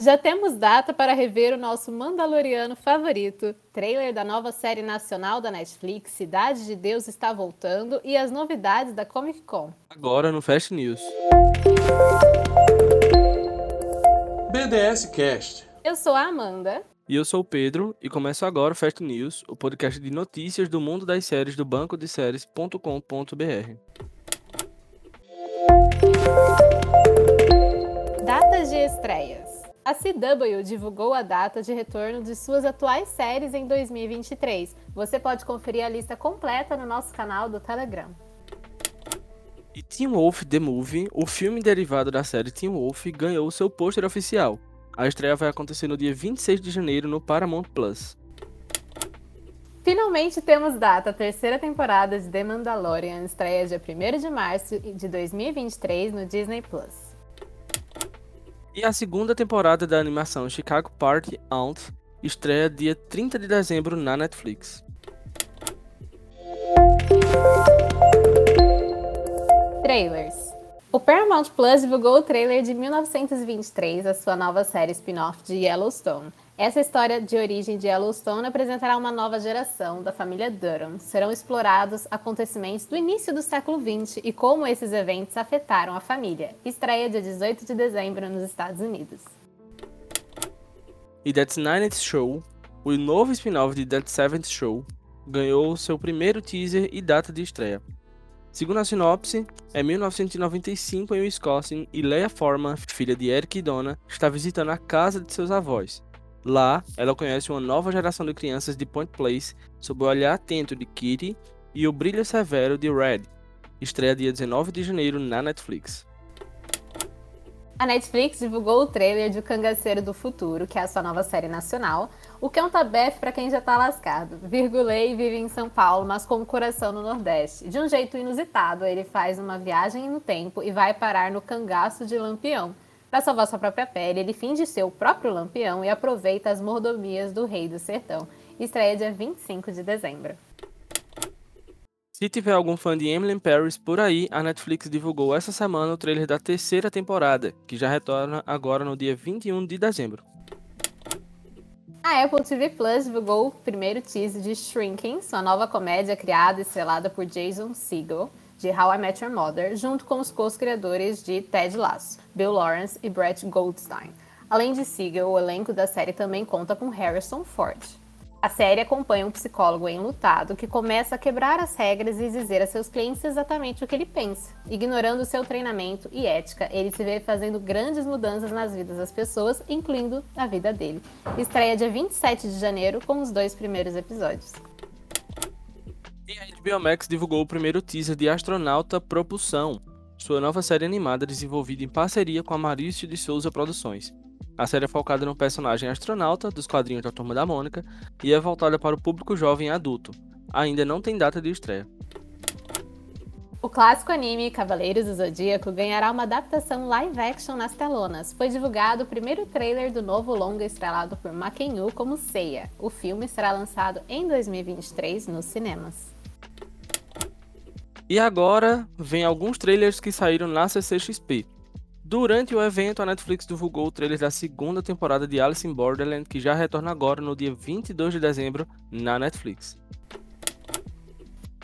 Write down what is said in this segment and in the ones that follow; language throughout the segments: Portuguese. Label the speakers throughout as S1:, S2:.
S1: Já temos data para rever o nosso Mandaloriano favorito, trailer da nova série nacional da Netflix, Cidade de Deus está voltando e as novidades da Comic Con.
S2: Agora no Fast News.
S3: BDS Cast.
S1: Eu sou a Amanda.
S2: E eu sou o Pedro, e começo agora o Fast News, o podcast de notícias do mundo das séries do banco de séries.com.br.
S1: Datas de estreias. A CW divulgou a data de retorno de suas atuais séries em 2023. Você pode conferir a lista completa no nosso canal do Telegram.
S2: E Teen Wolf The Movie, o filme derivado da série Teen Wolf, ganhou seu pôster oficial. A estreia vai acontecer no dia 26 de janeiro no Paramount Plus.
S1: Finalmente temos data, a terceira temporada de The Mandalorian estreia dia 1 de março de 2023 no Disney Plus.
S2: E a segunda temporada da animação Chicago Party Aunt estreia dia 30 de dezembro na Netflix.
S1: Trailers. O Paramount Plus divulgou o trailer de 1923, a sua nova série spin-off de Yellowstone. Essa história de origem de Yellowstone apresentará uma nova geração da família Durham. Serão explorados acontecimentos do início do século XX e como esses eventos afetaram a família. Estreia dia 18 de dezembro nos Estados Unidos.
S2: E That's Ninth Show, o novo spin-off de That Seventh Show, ganhou seu primeiro teaser e data de estreia. Segundo a sinopse, é 1995 em Wisconsin e Leia Forman, filha de Eric e Donna, está visitando a casa de seus avós. Lá, ela conhece uma nova geração de crianças de Point Place sob o olhar atento de Kitty e o brilho severo de Red. Estreia dia 19 de janeiro na Netflix.
S1: A Netflix divulgou o trailer de O Cangaceiro do Futuro, que é a sua nova série nacional. O que é um tabef para quem já tá lascado. Virgulei vive em São Paulo, mas com o coração no Nordeste. De um jeito inusitado, ele faz uma viagem no tempo e vai parar no cangaço de Lampião para salvar sua própria pele, ele finge ser o próprio Lampião e aproveita as mordomias do Rei do Sertão. Estreia dia 25 de dezembro.
S2: Se tiver algum fã de Emily Paris por aí, a Netflix divulgou essa semana o trailer da terceira temporada, que já retorna agora no dia 21 de dezembro.
S1: A Apple TV Plus divulgou o primeiro teaser de Shrinking, sua nova comédia criada e estrelada por Jason Segel, de How I Met Your Mother, junto com os co-criadores de Ted Lasso, Bill Lawrence e Brett Goldstein. Além de Siegel, o elenco da série também conta com Harrison Ford. A série acompanha um psicólogo enlutado que começa a quebrar as regras e dizer a seus clientes exatamente o que ele pensa. Ignorando seu treinamento e ética, ele se vê fazendo grandes mudanças nas vidas das pessoas, incluindo a vida dele. Estreia dia 27 de janeiro com os dois primeiros episódios.
S2: E a HBO Max divulgou o primeiro teaser de Astronauta Propulsão, sua nova série animada desenvolvida em parceria com a Marício de Souza Produções. A série é focada no personagem astronauta dos quadrinhos da Turma da Mônica e é voltada para o público jovem e adulto. Ainda não tem data de estreia.
S1: O clássico anime Cavaleiros do Zodíaco ganhará uma adaptação live action nas telonas. Foi divulgado o primeiro trailer do novo longa estrelado por Makenyu como Seiya. O filme será lançado em 2023 nos cinemas.
S2: E agora vem alguns trailers que saíram na CCXP. Durante o evento, a Netflix divulgou o trailer da segunda temporada de Alice in Borderland, que já retorna agora no dia 22 de dezembro na Netflix.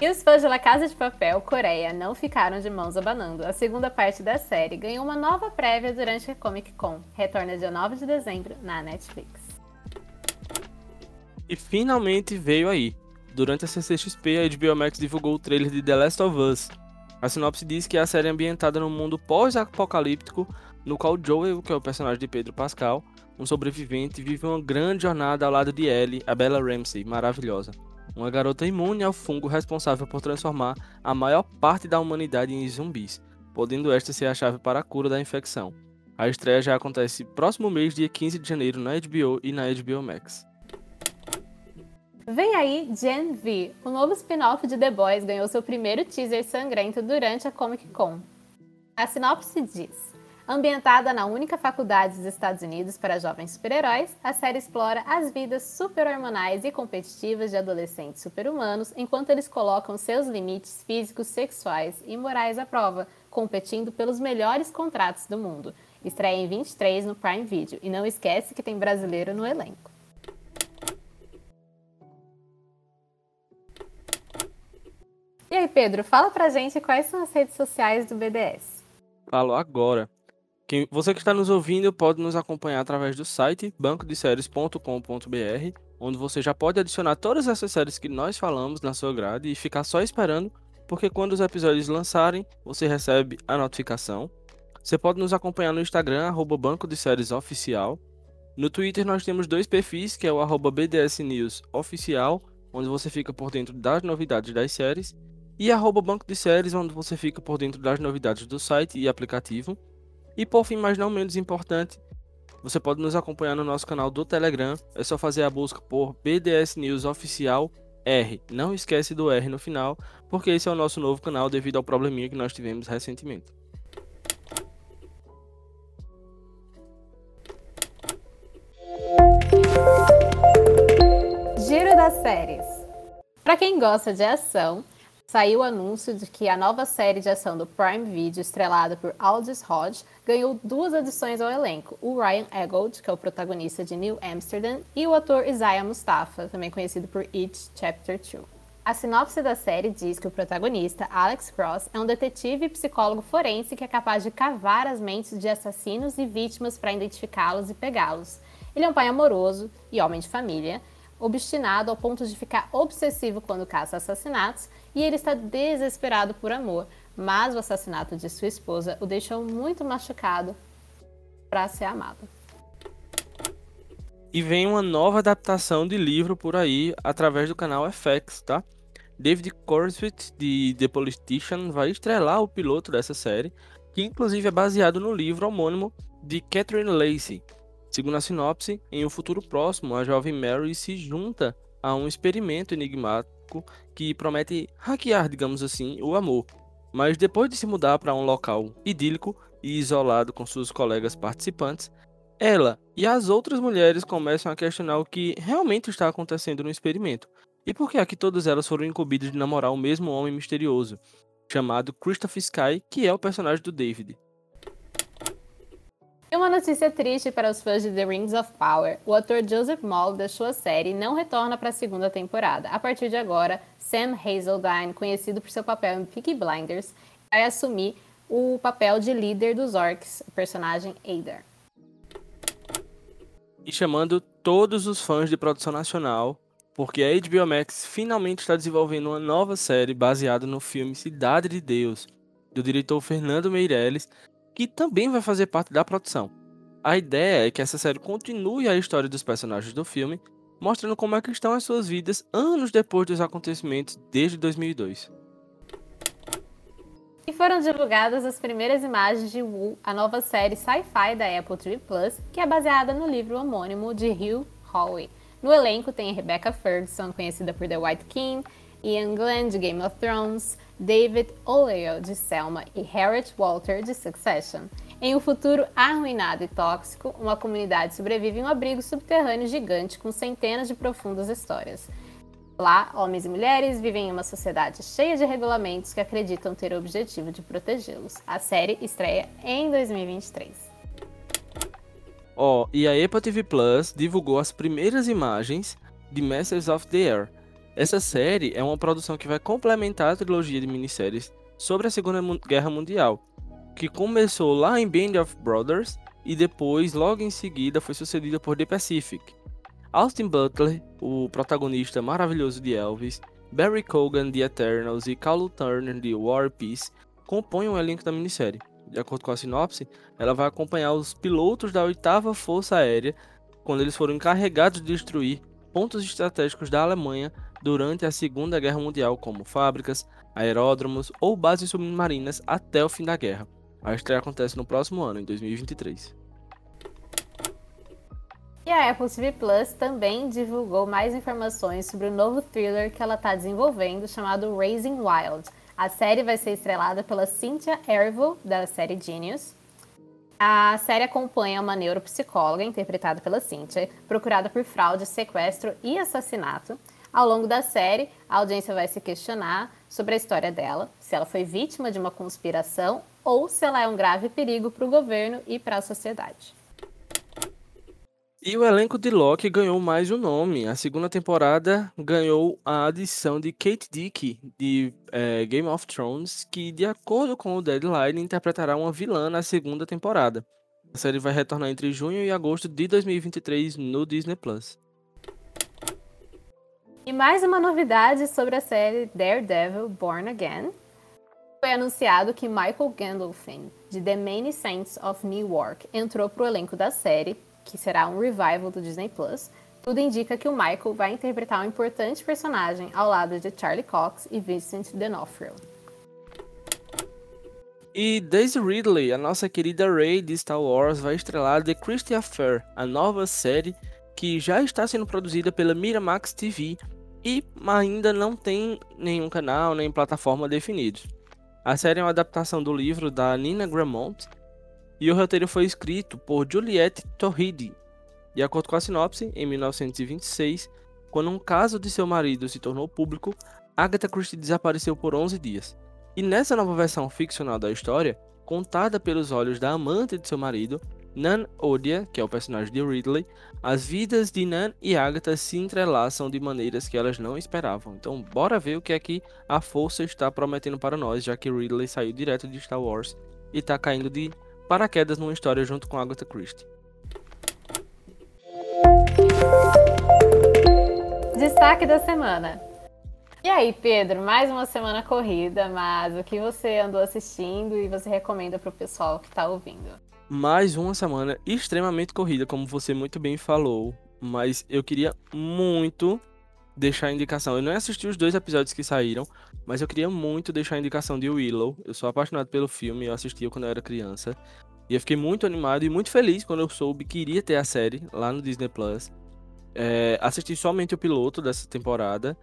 S1: E os fãs de La Casa de Papel Coreia não ficaram de mãos abanando. A segunda parte da série ganhou uma nova prévia durante a Comic Con. Retorna dia 9 de dezembro na Netflix.
S2: E finalmente veio aí. Durante a CCXP, a HBO Max divulgou o trailer de The Last of Us. A sinopse diz que a série é ambientada num mundo pós-apocalíptico, no qual Joel, que é o personagem de Pedro Pascal, um sobrevivente, vive uma grande jornada ao lado de Ellie, a Bella Ramsey, maravilhosa. Uma garota imune ao fungo responsável por transformar a maior parte da humanidade em zumbis, podendo esta ser a chave para a cura da infecção. A estreia já acontece próximo mês, dia 15 de janeiro, na HBO e na HBO Max.
S1: Vem aí Gen V, o novo spin-off de The Boys ganhou seu primeiro teaser sangrento durante a Comic Con. A sinopse diz: Ambientada na única faculdade dos Estados Unidos para jovens super-heróis, a série explora as vidas super-hormonais e competitivas de adolescentes super-humanos enquanto eles colocam seus limites físicos, sexuais e morais à prova, competindo pelos melhores contratos do mundo. Estreia em 23 no Prime Video. E não esquece que tem brasileiro no elenco. E aí, Pedro, fala pra gente quais são as redes sociais do BDS.
S2: Falo agora. Quem, você que está nos ouvindo pode nos acompanhar através do site bancodeséries.com.br, onde você já pode adicionar todas essas séries que nós falamos na sua grade e ficar só esperando, porque quando os episódios lançarem, você recebe a notificação. Você pode nos acompanhar no Instagram, arroba Banco de Séries Oficial. No Twitter nós temos dois perfis, que é o arroba BDS News Oficial, onde você fica por dentro das novidades das séries, e arroba Banco de Séries, onde você fica por dentro das novidades do site e aplicativo. E por fim, mas não menos importante, você pode nos acompanhar no nosso canal do Telegram. É só fazer a busca por BDS News Oficial R. Não esquece do R no final, porque esse é o nosso novo canal devido ao probleminha que nós tivemos recentemente.
S1: Giro das séries. Para quem gosta de ação, saiu o anúncio de que a nova série de ação do Prime Video, estrelada por Aldous Hodge, ganhou duas adições ao elenco: o Ryan Eggold, que é o protagonista de New Amsterdam, e o ator Isaiah Mustafa, também conhecido por It Chapter 2. A sinopse da série diz que o protagonista, Alex Cross, é um detetive e psicólogo forense que é capaz de cavar as mentes de assassinos e vítimas para identificá-los e pegá-los. Ele é um pai amoroso e homem de família, obstinado ao ponto de ficar obsessivo quando caça assassinatos e ele está desesperado por amor, mas o assassinato de sua esposa o deixou muito machucado para ser amado.
S2: E vem uma nova adaptação de livro por aí através do canal FX, tá? David Corswit de The Politician vai estrelar o piloto dessa série, que inclusive é baseado no livro homônimo de Catherine Lacey. Segundo a sinopse, em um futuro próximo, a jovem Mary se junta a um experimento enigmático que promete hackear, digamos assim, o amor. Mas depois de se mudar para um local idílico e isolado com seus colegas participantes, ela e as outras mulheres começam a questionar o que realmente está acontecendo no experimento. E por que é que todas elas foram incumbidas de namorar o mesmo homem misterioso, chamado Christopher Sky, que é o personagem do David.
S1: E uma notícia triste para os fãs de The Rings of Power. O ator Joseph Moll deixou a série e não retorna para a segunda temporada. A partir de agora, Sam Hazeldine, conhecido por seu papel em Peaky Blinders, vai assumir o papel de líder dos orcs, o personagem Ader.
S2: E chamando todos os fãs de produção nacional, porque a HBO Max finalmente está desenvolvendo uma nova série baseada no filme Cidade de Deus, do diretor Fernando Meirelles, que também vai fazer parte da produção. A ideia é que essa série continue a história dos personagens do filme, mostrando como é que estão as suas vidas anos depois dos acontecimentos desde 2002.
S1: E foram divulgadas as primeiras imagens de Wu, a nova série sci-fi da Apple TV Plus, que é baseada no livro homônimo de Hugh Howey. No elenco tem Rebecca Ferguson, conhecida por The White King, Ian Glenn de Game of Thrones, David Oleo de Selma e Harriet Walter de Succession. Em um futuro arruinado e tóxico, uma comunidade sobrevive em um abrigo subterrâneo gigante com centenas de profundas histórias. Lá, homens e mulheres vivem em uma sociedade cheia de regulamentos que acreditam ter o objetivo de protegê-los. A série estreia em 2023.
S2: Ó, oh, e a Apple TV Plus divulgou as primeiras imagens de Masters of the Air, essa série é uma produção que vai complementar a trilogia de minisséries sobre a Segunda Guerra Mundial, que começou lá em Band of Brothers e depois, logo em seguida, foi sucedida por The Pacific. Austin Butler, o protagonista maravilhoso de Elvis, Barry Cogan de Eternals e Carl Turner de War Peace compõem o elenco da minissérie. De acordo com a sinopse, ela vai acompanhar os pilotos da 8 Força Aérea quando eles foram encarregados de destruir pontos estratégicos da Alemanha durante a Segunda Guerra Mundial, como fábricas, aeródromos ou bases submarinas até o fim da guerra. A estreia acontece no próximo ano, em 2023.
S1: E a Apple TV Plus também divulgou mais informações sobre o novo thriller que ela está desenvolvendo, chamado Raising Wild. A série vai ser estrelada pela Cynthia Erivo, da série Genius. A série acompanha uma neuropsicóloga, interpretada pela Cynthia, procurada por fraude, sequestro e assassinato. Ao longo da série, a audiência vai se questionar sobre a história dela, se ela foi vítima de uma conspiração ou se ela é um grave perigo para o governo e para a sociedade.
S2: E o elenco de Loki ganhou mais um nome. A segunda temporada ganhou a adição de Kate Dickie, de é, Game of Thrones, que, de acordo com o Deadline, interpretará uma vilã na segunda temporada. A série vai retornar entre junho e agosto de 2023 no Disney Plus.
S1: E mais uma novidade sobre a série Daredevil Born Again. Foi anunciado que Michael Gandolfin, de The Many Saints of Newark, entrou para o elenco da série que será um revival do Disney Plus, tudo indica que o Michael vai interpretar um importante personagem ao lado de Charlie Cox e Vincent D'Onofrio.
S2: E Daisy Ridley, a nossa querida Rey de Star Wars, vai estrelar The Christian Affair, a nova série que já está sendo produzida pela Miramax TV e ainda não tem nenhum canal nem plataforma definidos. A série é uma adaptação do livro da Nina Gramont e o roteiro foi escrito por Juliette Torridi. De acordo com a sinopse, em 1926, quando um caso de seu marido se tornou público, Agatha Christie desapareceu por 11 dias. E nessa nova versão ficcional da história, contada pelos olhos da amante de seu marido, Nan Odia, que é o personagem de Ridley, as vidas de Nan e Agatha se entrelaçam de maneiras que elas não esperavam. Então, bora ver o que é que a força está prometendo para nós, já que Ridley saiu direto de Star Wars e está caindo de paraquedas numa história junto com Agatha Christie.
S1: Destaque da semana. E aí, Pedro, mais uma semana corrida, mas o que você andou assistindo e você recomenda para o pessoal que está ouvindo?
S2: Mais uma semana extremamente corrida, como você muito bem falou, mas eu queria muito deixar a indicação. Eu não assisti os dois episódios que saíram, mas eu queria muito deixar a indicação de Willow. Eu sou apaixonado pelo filme, eu assistia quando eu era criança. E eu fiquei muito animado e muito feliz quando eu soube que iria ter a série lá no Disney Plus. É, assisti somente o piloto dessa temporada.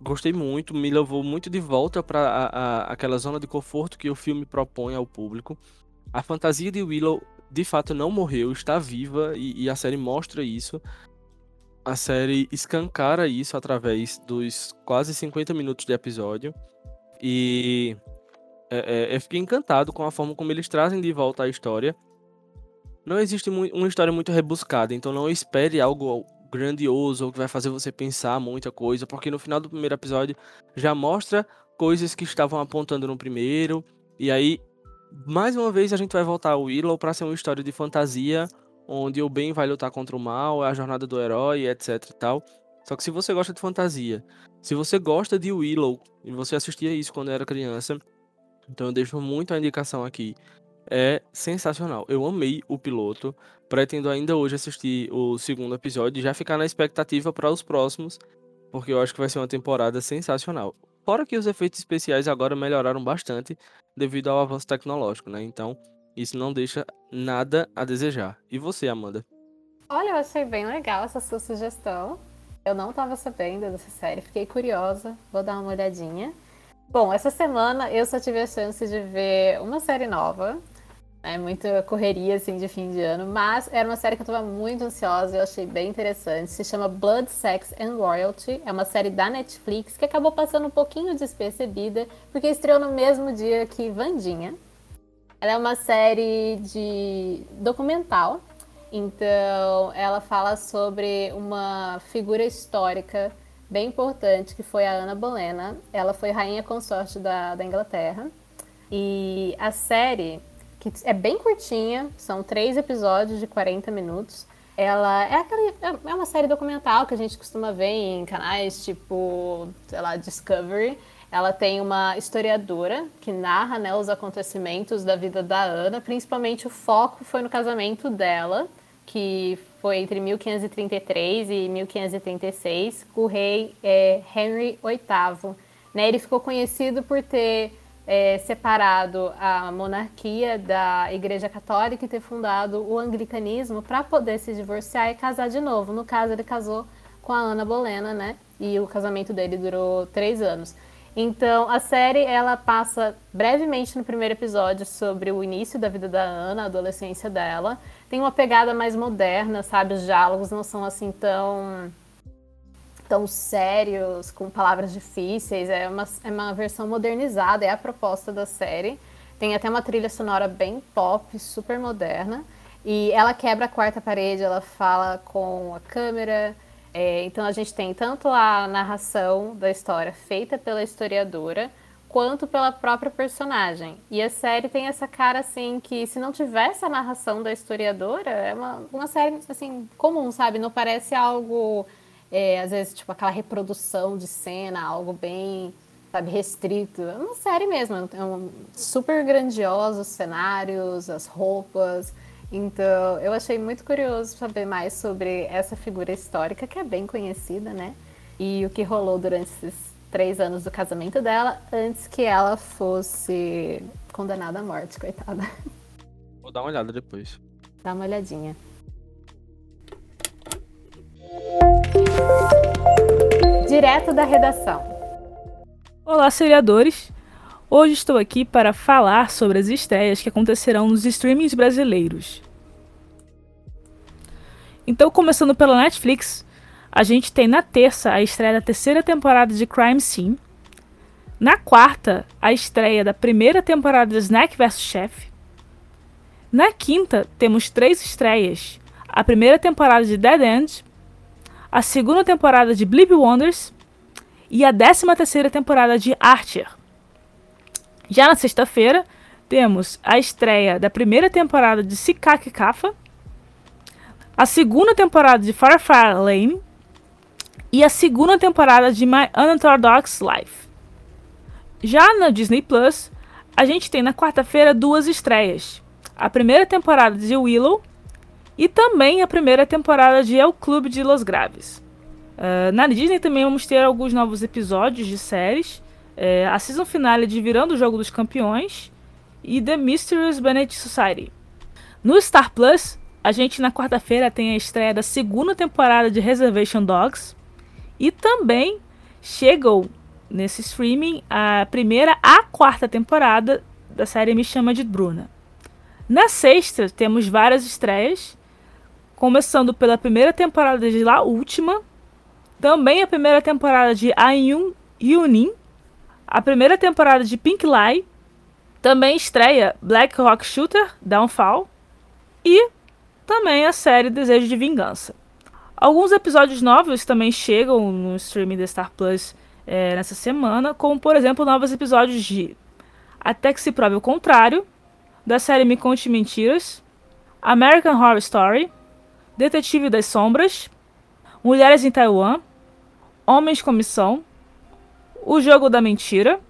S2: Gostei muito, me levou muito de volta para aquela zona de conforto que o filme propõe ao público. A fantasia de Willow de fato não morreu, está viva e, e a série mostra isso a série escancara isso através dos quase 50 minutos de episódio. E é, é, eu fiquei encantado com a forma como eles trazem de volta a história. Não existe uma história muito rebuscada, então não espere algo grandioso ou que vai fazer você pensar muita coisa, porque no final do primeiro episódio já mostra coisas que estavam apontando no primeiro. E aí, mais uma vez, a gente vai voltar ao Willow para ser uma história de fantasia onde o bem vai lutar contra o mal, é a jornada do herói, etc e tal. Só que se você gosta de fantasia, se você gosta de Willow, e você assistia isso quando era criança, então eu deixo muito a indicação aqui. É sensacional. Eu amei o piloto. Pretendo ainda hoje assistir o segundo episódio e já ficar na expectativa para os próximos, porque eu acho que vai ser uma temporada sensacional. Fora que os efeitos especiais agora melhoraram bastante devido ao avanço tecnológico, né? Então, isso não deixa nada a desejar. E você, Amanda?
S1: Olha, eu achei bem legal essa sua sugestão. Eu não estava sabendo dessa série, fiquei curiosa, vou dar uma olhadinha. Bom, essa semana eu só tive a chance de ver uma série nova, né, muita correria assim de fim de ano, mas era uma série que eu estava muito ansiosa e eu achei bem interessante. Se chama Blood, Sex and Royalty. É uma série da Netflix que acabou passando um pouquinho despercebida, porque estreou no mesmo dia que Vandinha, ela é uma série de documental. Então, ela fala sobre uma figura histórica bem importante que foi a Ana Bolena. Ela foi rainha consorte da, da Inglaterra. E a série, que é bem curtinha, são três episódios de 40 minutos. Ela é, aquela, é uma série documental que a gente costuma ver em canais tipo, sei lá, Discovery. Ela tem uma historiadora que narra né, os acontecimentos da vida da Ana, principalmente o foco foi no casamento dela, que foi entre 1533 e 1536, com o rei é, Henry VIII. Né, ele ficou conhecido por ter é, separado a monarquia da Igreja Católica e ter fundado o anglicanismo para poder se divorciar e casar de novo. No caso, ele casou com a Ana Bolena, né? E o casamento dele durou três anos. Então, a série ela passa brevemente no primeiro episódio sobre o início da vida da Ana, a adolescência dela. Tem uma pegada mais moderna, sabe? Os diálogos não são assim tão tão sérios, com palavras difíceis. É uma, é uma versão modernizada, é a proposta da série. Tem até uma trilha sonora bem pop, super moderna. E ela quebra a quarta parede, ela fala com a câmera. É, então a gente tem tanto a narração da história feita pela historiadora, quanto pela própria personagem. E a série tem essa cara assim que se não tivesse a narração da historiadora, é uma, uma série assim comum, sabe? Não parece algo é, às vezes tipo aquela reprodução de cena, algo bem sabe restrito. É uma série mesmo, é um, super grandiosos cenários, as roupas. Então, eu achei muito curioso saber mais sobre essa figura histórica que é bem conhecida, né? E o que rolou durante esses três anos do casamento dela antes que ela fosse condenada à morte, coitada.
S2: Vou dar uma olhada depois.
S1: Dá uma olhadinha. Direto da redação.
S4: Olá, seriadores! Hoje estou aqui para falar sobre as estreias que acontecerão nos streamings brasileiros. Então, começando pela Netflix, a gente tem na terça a estreia da terceira temporada de Crime Scene. Na quarta, a estreia da primeira temporada de Snack vs Chef. Na quinta, temos três estreias: a primeira temporada de Dead End, a segunda temporada de Bleep Wonders e a décima terceira temporada de Archer. Já na sexta-feira, temos a estreia da primeira temporada de Sikak Kafa, a segunda temporada de Firefly Lane e a segunda temporada de My Unorthodox Life. Já na Disney Plus, a gente tem na quarta-feira duas estreias: a primeira temporada de Willow e também a primeira temporada de El Clube de Los Graves. Uh, na Disney também vamos ter alguns novos episódios de séries, uh, a season finale de Virando o Jogo dos Campeões e The Mysterious Benedict Society. No Star Plus, a gente na quarta-feira tem a estreia da segunda temporada de Reservation Dogs, e também chegou nesse streaming a primeira a quarta temporada da série Me Chama de Bruna. Na sexta, temos várias estreias, começando pela primeira temporada de La Última, também a primeira temporada de Ayun Yunin, a primeira temporada de Pink Lie, também estreia Black Rock Shooter Downfall e também a série Desejo de Vingança. Alguns episódios novos também chegam no streaming da Star Plus é, nessa semana, como por exemplo novos episódios de Até que se prove o contrário, da série Me Conte Mentiras, American Horror Story, Detetive das Sombras, Mulheres em Taiwan, Homens com Missão, O Jogo da Mentira,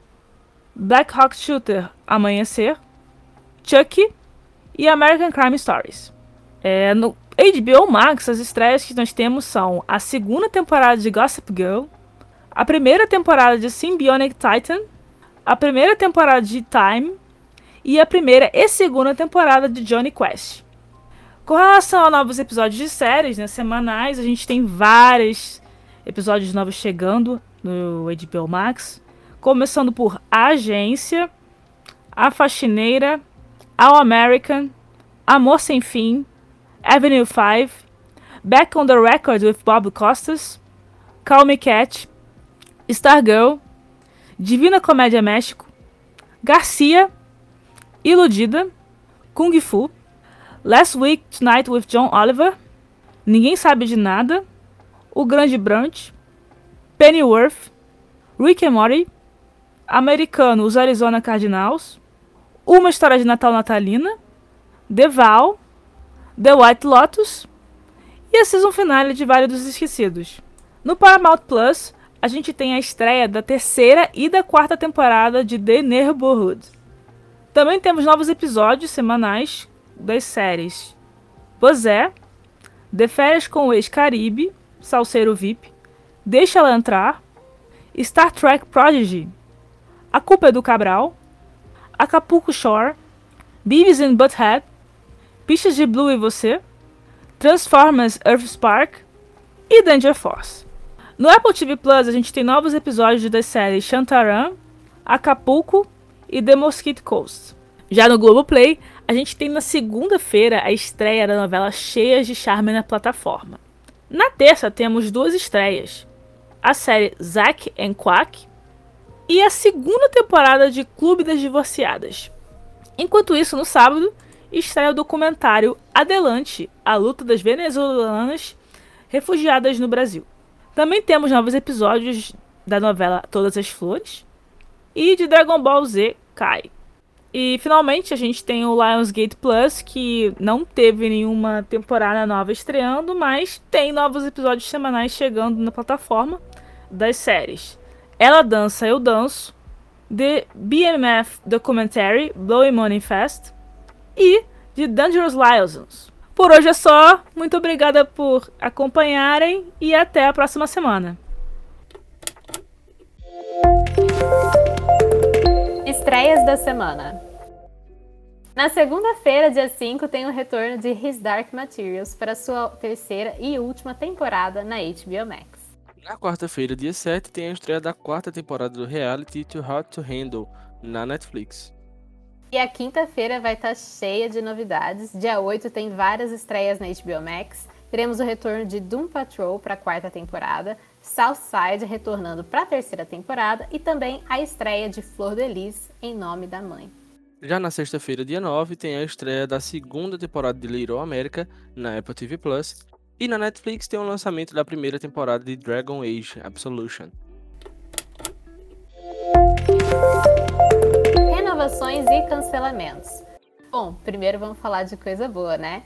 S4: Black Hawk Shooter Amanhecer, Chucky e American Crime Stories. É, no, HBO Max, as estreias que nós temos são a segunda temporada de Gossip Girl, a primeira temporada de Symbionic Titan, a primeira temporada de Time e a primeira e segunda temporada de Johnny Quest. Com relação a novos episódios de séries né, semanais, a gente tem vários episódios novos chegando no HBO Max, começando por A Agência, A Faxineira, All American, Amor Sem Fim, Avenue 5, Back on the Record with Bob Costas, Call Me Cat, Stargirl, Divina Comédia México, Garcia, Iludida, Kung Fu, Last Week Tonight with John Oliver, Ninguém Sabe de Nada, O Grande Brunch, Pennyworth, Rick and Morty, Americano Os Arizona Cardinals, Uma História de Natal Natalina, The Val, The White Lotus e a season finale de Vale dos Esquecidos. No Paramount Plus, a gente tem a estreia da terceira e da quarta temporada de The Neighborhood. Também temos novos episódios semanais das séries Bozé, The Férias com o Ex-Caribe, Salseiro VIP, Deixa Ela Entrar, Star Trek Prodigy, A Culpa é do Cabral, Acapulco Shore, Beavis and Butthead, Pistas de Blue e Você, Transformers Earth Spark e Danger Force. No Apple TV Plus a gente tem novos episódios das séries Shantaran, Acapulco e The Mosquito Coast. Já no Globoplay, a gente tem na segunda-feira a estreia da novela Cheias de Charme na plataforma. Na terça temos duas estreias: a série Zack and Quack e a segunda temporada de Clube das Divorciadas. Enquanto isso, no sábado, estreia o documentário Adelante, a luta das venezuelanas refugiadas no Brasil. Também temos novos episódios da novela Todas as Flores e de Dragon Ball Z Kai. E finalmente a gente tem o Lionsgate Plus, que não teve nenhuma temporada nova estreando, mas tem novos episódios semanais chegando na plataforma das séries. Ela Dança, Eu Danço, The BMF Documentary Blowing Money Fast e The Dangerous Liaisons. Por hoje é só. Muito obrigada por acompanharem e até a próxima semana.
S1: Estreias da semana. Na segunda-feira, dia 5, tem o retorno de His Dark Materials para sua terceira e última temporada na HBO Max.
S2: Na quarta-feira, dia 7, tem a estreia da quarta temporada do reality Too Hot to Handle na Netflix.
S1: E a quinta-feira vai estar tá cheia de novidades. Dia 8 tem várias estreias na HBO Max. Teremos o retorno de Doom Patrol para a quarta temporada, Southside retornando para a terceira temporada e também a estreia de Flor de Lis em nome da mãe.
S2: Já na sexta-feira, dia 9, tem a estreia da segunda temporada de Little America na Apple TV Plus e na Netflix tem o lançamento da primeira temporada de Dragon Age Absolution.
S1: Renovações e cancelamentos. Bom, primeiro vamos falar de coisa boa, né?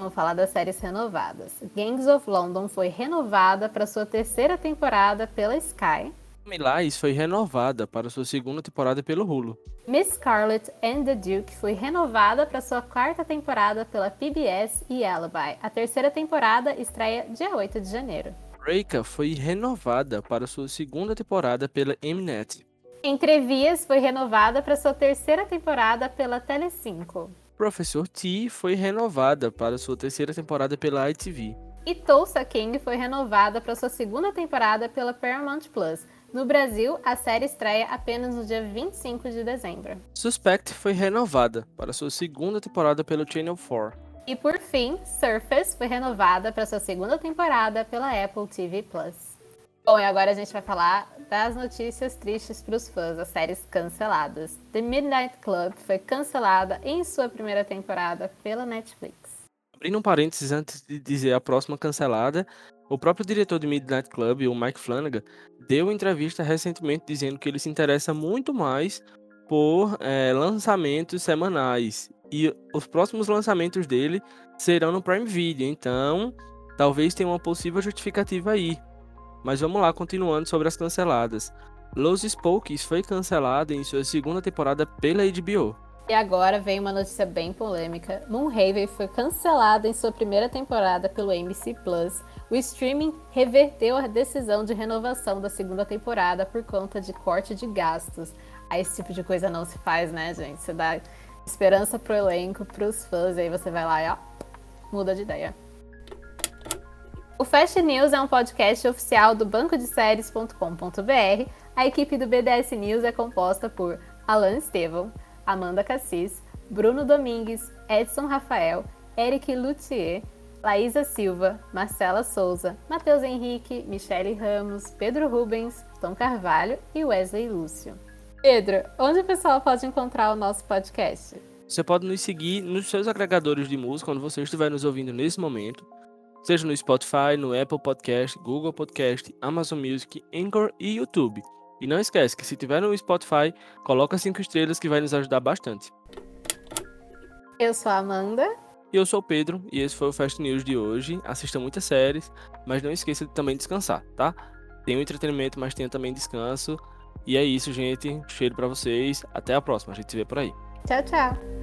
S1: Vamos falar das séries renovadas. Gangs of London foi renovada para sua terceira temporada pela Sky.
S2: Milais foi renovada para sua segunda temporada pelo Hulu.
S1: Miss Scarlet and the Duke foi renovada para sua quarta temporada pela PBS e Alibi. A terceira temporada estreia dia 8 de janeiro.
S2: Reika foi renovada para sua segunda temporada pela Mnet.
S1: Entrevias foi renovada para sua terceira temporada pela Telecinco.
S2: Professor T foi renovada para sua terceira temporada pela ITV.
S1: E Tulsa King foi renovada para sua segunda temporada pela Paramount Plus. No Brasil, a série estreia apenas no dia 25 de dezembro.
S2: Suspect foi renovada para sua segunda temporada pelo Channel 4.
S1: E por fim, Surface foi renovada para sua segunda temporada pela Apple TV Plus. Bom, e agora a gente vai falar das notícias tristes para os fãs, as séries canceladas. The Midnight Club foi cancelada em sua primeira temporada pela Netflix.
S2: Abrindo um parênteses antes de dizer a próxima cancelada, o próprio diretor de Midnight Club, o Mike Flanagan, deu entrevista recentemente dizendo que ele se interessa muito mais por é, lançamentos semanais. E os próximos lançamentos dele serão no Prime Video. Então, talvez tenha uma possível justificativa aí. Mas vamos lá, continuando sobre as canceladas. Los Spokes foi cancelada em sua segunda temporada pela HBO.
S1: E agora vem uma notícia bem polêmica. Moonhaven foi cancelada em sua primeira temporada pelo NBC Plus. O streaming reverteu a decisão de renovação da segunda temporada por conta de corte de gastos. Aí esse tipo de coisa não se faz, né, gente? Você dá esperança pro elenco, pros fãs, e aí você vai lá e ó, muda de ideia. O Fast News é um podcast oficial do banco de séries.com.br. A equipe do BDS News é composta por Alan Estevão, Amanda Cassis, Bruno Domingues, Edson Rafael, Eric Luthier, Laísa Silva, Marcela Souza, Matheus Henrique, Michele Ramos, Pedro Rubens, Tom Carvalho e Wesley Lúcio. Pedro, onde o pessoal pode encontrar o nosso podcast?
S2: Você pode nos seguir nos seus agregadores de música quando você estiver nos ouvindo nesse momento, seja no Spotify, no Apple Podcast, Google Podcast, Amazon Music, Anchor e YouTube. E não esquece que se tiver no Spotify, coloca cinco estrelas que vai nos ajudar bastante.
S1: Eu sou a Amanda.
S2: E eu sou o Pedro, e esse foi o Fast News de hoje. Assista muitas séries, mas não esqueça de também descansar, tá? Tem o entretenimento, mas tenha também descanso. E é isso, gente. Cheiro para vocês. Até a próxima. A gente se vê por aí.
S1: Tchau, tchau.